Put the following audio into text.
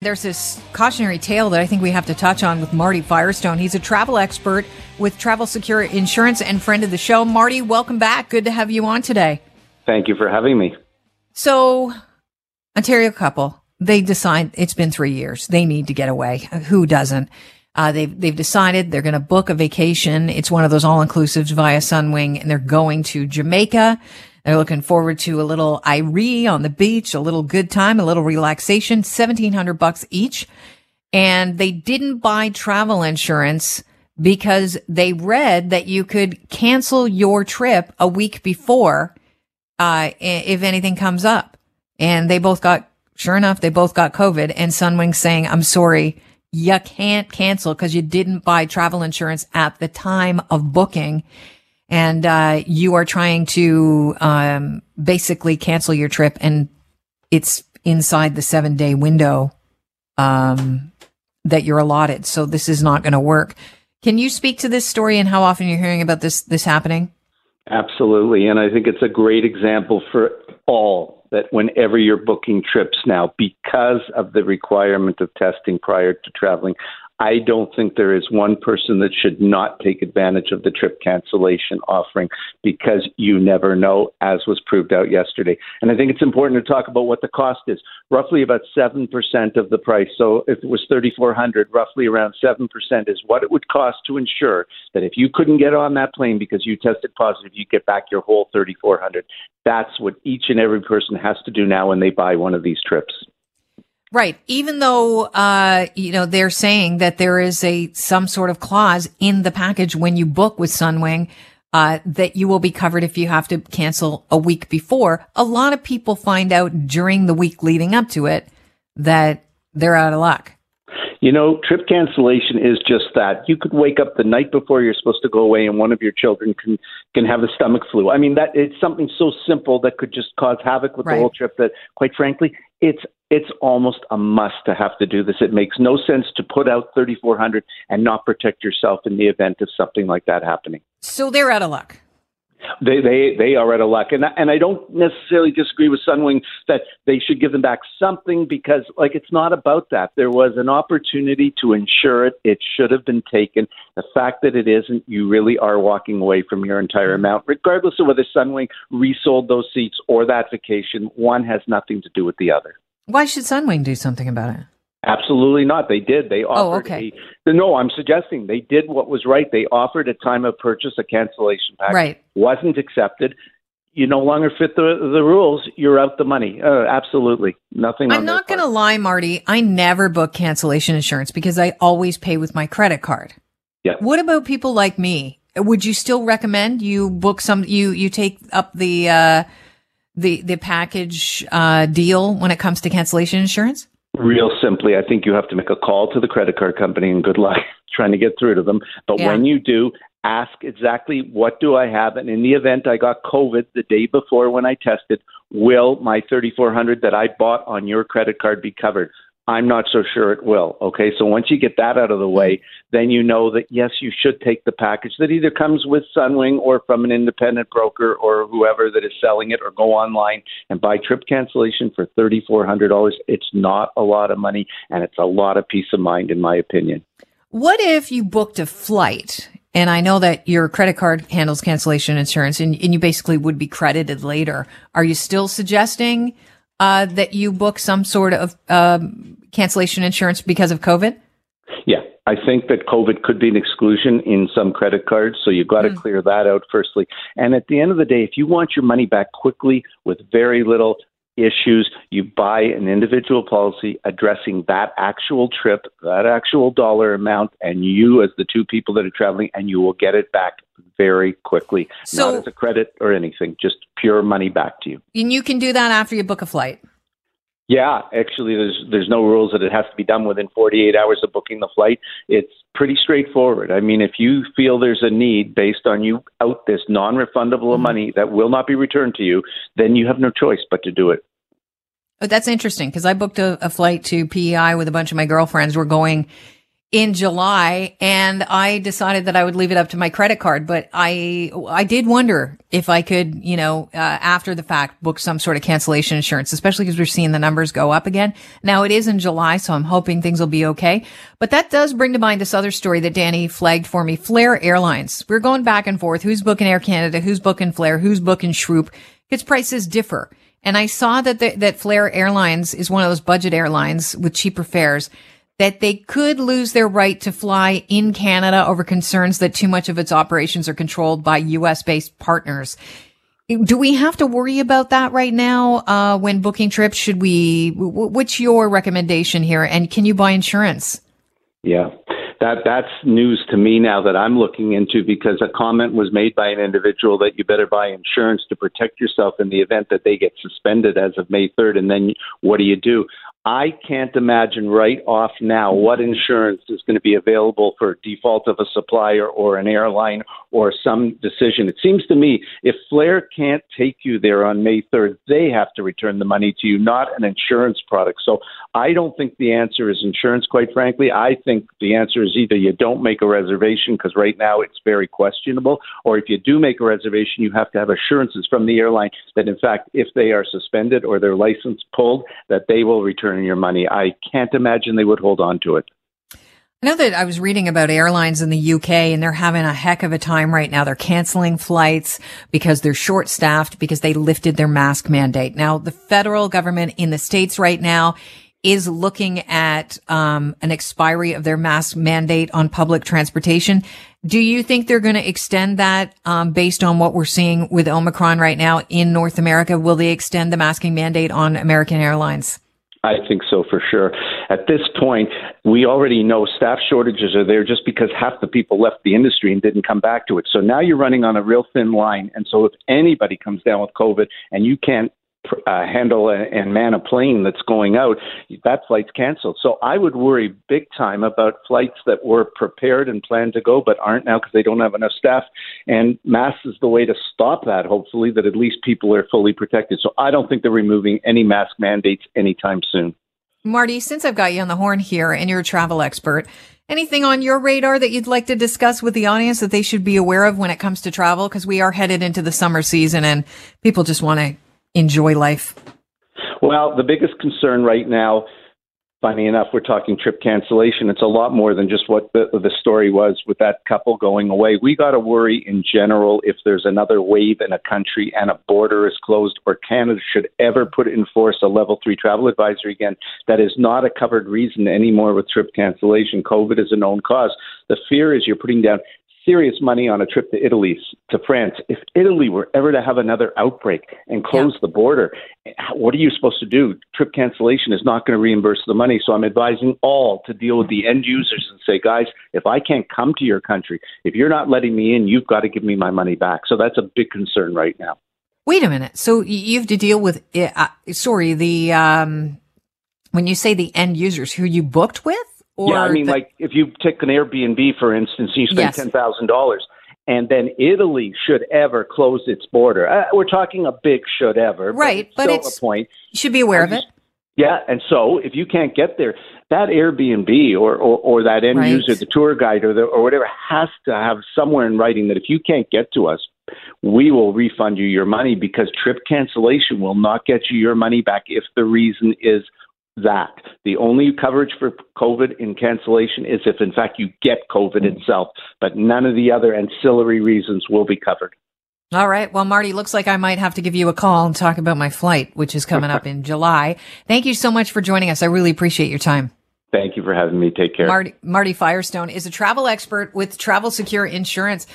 There's this cautionary tale that I think we have to touch on with Marty Firestone. He's a travel expert with Travel Secure Insurance and friend of the show. Marty, welcome back. Good to have you on today. Thank you for having me. So, Ontario couple, they decide it's been three years. They need to get away. Who doesn't? Uh, they've they've decided they're going to book a vacation. It's one of those all inclusives via Sunwing, and they're going to Jamaica. They're looking forward to a little Irie on the beach, a little good time, a little relaxation, 1700 bucks each. And they didn't buy travel insurance because they read that you could cancel your trip a week before, uh, if anything comes up. And they both got, sure enough, they both got COVID and Sunwing saying, I'm sorry, you can't cancel because you didn't buy travel insurance at the time of booking and uh, you are trying to um, basically cancel your trip, and it's inside the seven day window um, that you're allotted. So this is not going to work. Can you speak to this story and how often you're hearing about this this happening? Absolutely, and I think it's a great example for all that whenever you're booking trips now, because of the requirement of testing prior to traveling, I don't think there is one person that should not take advantage of the trip cancellation offering because you never know, as was proved out yesterday. And I think it's important to talk about what the cost is. Roughly about 7% of the price. So if it was 3400 roughly around 7% is what it would cost to ensure that if you couldn't get on that plane because you tested positive, you get back your whole 3400 That's what each and every person has to do now when they buy one of these trips. Right. Even though, uh, you know, they're saying that there is a, some sort of clause in the package when you book with Sunwing, uh, that you will be covered if you have to cancel a week before. A lot of people find out during the week leading up to it that they're out of luck. You know, trip cancellation is just that. You could wake up the night before you're supposed to go away, and one of your children can can have a stomach flu. I mean, that it's something so simple that could just cause havoc with right. the whole trip. That, quite frankly, it's it's almost a must to have to do this. It makes no sense to put out 3,400 and not protect yourself in the event of something like that happening. So they're out of luck. They they they are out of luck, and and I don't necessarily disagree with Sunwing that they should give them back something because like it's not about that. There was an opportunity to insure it; it should have been taken. The fact that it isn't, you really are walking away from your entire amount, regardless of whether Sunwing resold those seats or that vacation. One has nothing to do with the other. Why should Sunwing do something about it? Absolutely not. They did. They oh, offered. Oh, okay. A, no, I'm suggesting they did what was right. They offered a time of purchase a cancellation package. Right. Wasn't accepted. You no longer fit the the rules. You're out the money. Uh, absolutely nothing. I'm not going to lie, Marty. I never book cancellation insurance because I always pay with my credit card. Yeah. What about people like me? Would you still recommend you book some? You you take up the. Uh, the the package uh, deal when it comes to cancellation insurance? Real simply, I think you have to make a call to the credit card company and good luck trying to get through to them. But yeah. when you do, ask exactly what do I have, and in the event I got COVID the day before when I tested, will my 3400 that I bought on your credit card be covered? I'm not so sure it will. Okay, so once you get that out of the way, then you know that yes, you should take the package that either comes with Sunwing or from an independent broker or whoever that is selling it, or go online and buy trip cancellation for thirty four hundred dollars. It's not a lot of money, and it's a lot of peace of mind, in my opinion. What if you booked a flight? And I know that your credit card handles cancellation insurance and, and you basically would be credited later. Are you still suggesting uh, that you book some sort of um, cancellation insurance because of COVID? Yeah, I think that COVID could be an exclusion in some credit cards, so you've got to mm. clear that out firstly. And at the end of the day, if you want your money back quickly with very little issues, you buy an individual policy addressing that actual trip, that actual dollar amount, and you as the two people that are traveling, and you will get it back very quickly. So, Not as a credit or anything, just pure money back to you. And you can do that after you book a flight. Yeah, actually, there's there's no rules that it has to be done within 48 hours of booking the flight. It's pretty straightforward. I mean, if you feel there's a need based on you out this non-refundable mm-hmm. money that will not be returned to you, then you have no choice but to do it. Oh, that's interesting because I booked a, a, flight to PEI with a bunch of my girlfriends. We're going in July and I decided that I would leave it up to my credit card. But I, I did wonder if I could, you know, uh, after the fact book some sort of cancellation insurance, especially because we're seeing the numbers go up again. Now it is in July, so I'm hoping things will be okay. But that does bring to mind this other story that Danny flagged for me. Flair Airlines. We're going back and forth. Who's booking Air Canada? Who's booking Flair? Who's booking Swoop? Its prices differ. And I saw that the, that Flair Airlines is one of those budget airlines with cheaper fares that they could lose their right to fly in Canada over concerns that too much of its operations are controlled by US based partners. Do we have to worry about that right now uh, when booking trips? Should we? What's your recommendation here? And can you buy insurance? Yeah, that that's news to me now that I'm looking into because a comment was made by an individual that you better buy insurance to protect yourself in the event that they get suspended as of May 3rd. And then what do you do? I can't imagine right off now what insurance is going to be available for default of a supplier or an airline or some decision. It seems to me if Flair can't take you there on May 3rd, they have to return the money to you, not an insurance product. So I don't think the answer is insurance, quite frankly. I think the answer is either you don't make a reservation because right now it's very questionable, or if you do make a reservation, you have to have assurances from the airline that, in fact, if they are suspended or their license pulled, that they will return your money. I can't imagine they would hold on to it. I know that I was reading about airlines in the UK and they're having a heck of a time right now. They're canceling flights because they're short staffed because they lifted their mask mandate. Now, the federal government in the States right now is looking at um, an expiry of their mask mandate on public transportation. Do you think they're going to extend that um, based on what we're seeing with Omicron right now in North America? Will they extend the masking mandate on American Airlines? I think so for sure. At this point, we already know staff shortages are there just because half the people left the industry and didn't come back to it. So now you're running on a real thin line. And so if anybody comes down with COVID and you can't uh, handle and man a plane that's going out, that flight's canceled. So I would worry big time about flights that were prepared and planned to go but aren't now because they don't have enough staff. And masks is the way to stop that, hopefully, that at least people are fully protected. So I don't think they're removing any mask mandates anytime soon. Marty, since I've got you on the horn here and you're a travel expert, anything on your radar that you'd like to discuss with the audience that they should be aware of when it comes to travel? Because we are headed into the summer season and people just want to enjoy life? Well, the biggest concern right now, funny enough, we're talking trip cancellation. It's a lot more than just what the, the story was with that couple going away. We got to worry in general if there's another wave in a country and a border is closed or Canada should ever put in force a level three travel advisory again. That is not a covered reason anymore with trip cancellation. COVID is a known cause. The fear is you're putting down serious money on a trip to Italy, to France. If Italy were ever to have another outbreak and close yeah. the border, what are you supposed to do? Trip cancellation is not going to reimburse the money. So I'm advising all to deal with the end users and say, guys, if I can't come to your country, if you're not letting me in, you've got to give me my money back. So that's a big concern right now. Wait a minute. So you have to deal with, uh, sorry, the, um, when you say the end users who you booked with? Or yeah, I mean, the, like if you take an Airbnb, for instance, you spend yes. ten thousand dollars, and then Italy should ever close its border. Uh, we're talking a big should ever, right? But, it's, but it's a point. You should be aware of it. Yeah, and so if you can't get there, that Airbnb or, or, or that end right. user, the tour guide or the, or whatever, has to have somewhere in writing that if you can't get to us, we will refund you your money because trip cancellation will not get you your money back if the reason is that. The only coverage for COVID in cancellation is if, in fact, you get COVID hmm. itself, but none of the other ancillary reasons will be covered. All right. Well, Marty, looks like I might have to give you a call and talk about my flight, which is coming up in July. Thank you so much for joining us. I really appreciate your time. Thank you for having me. Take care. Marty, Marty Firestone is a travel expert with Travel Secure Insurance.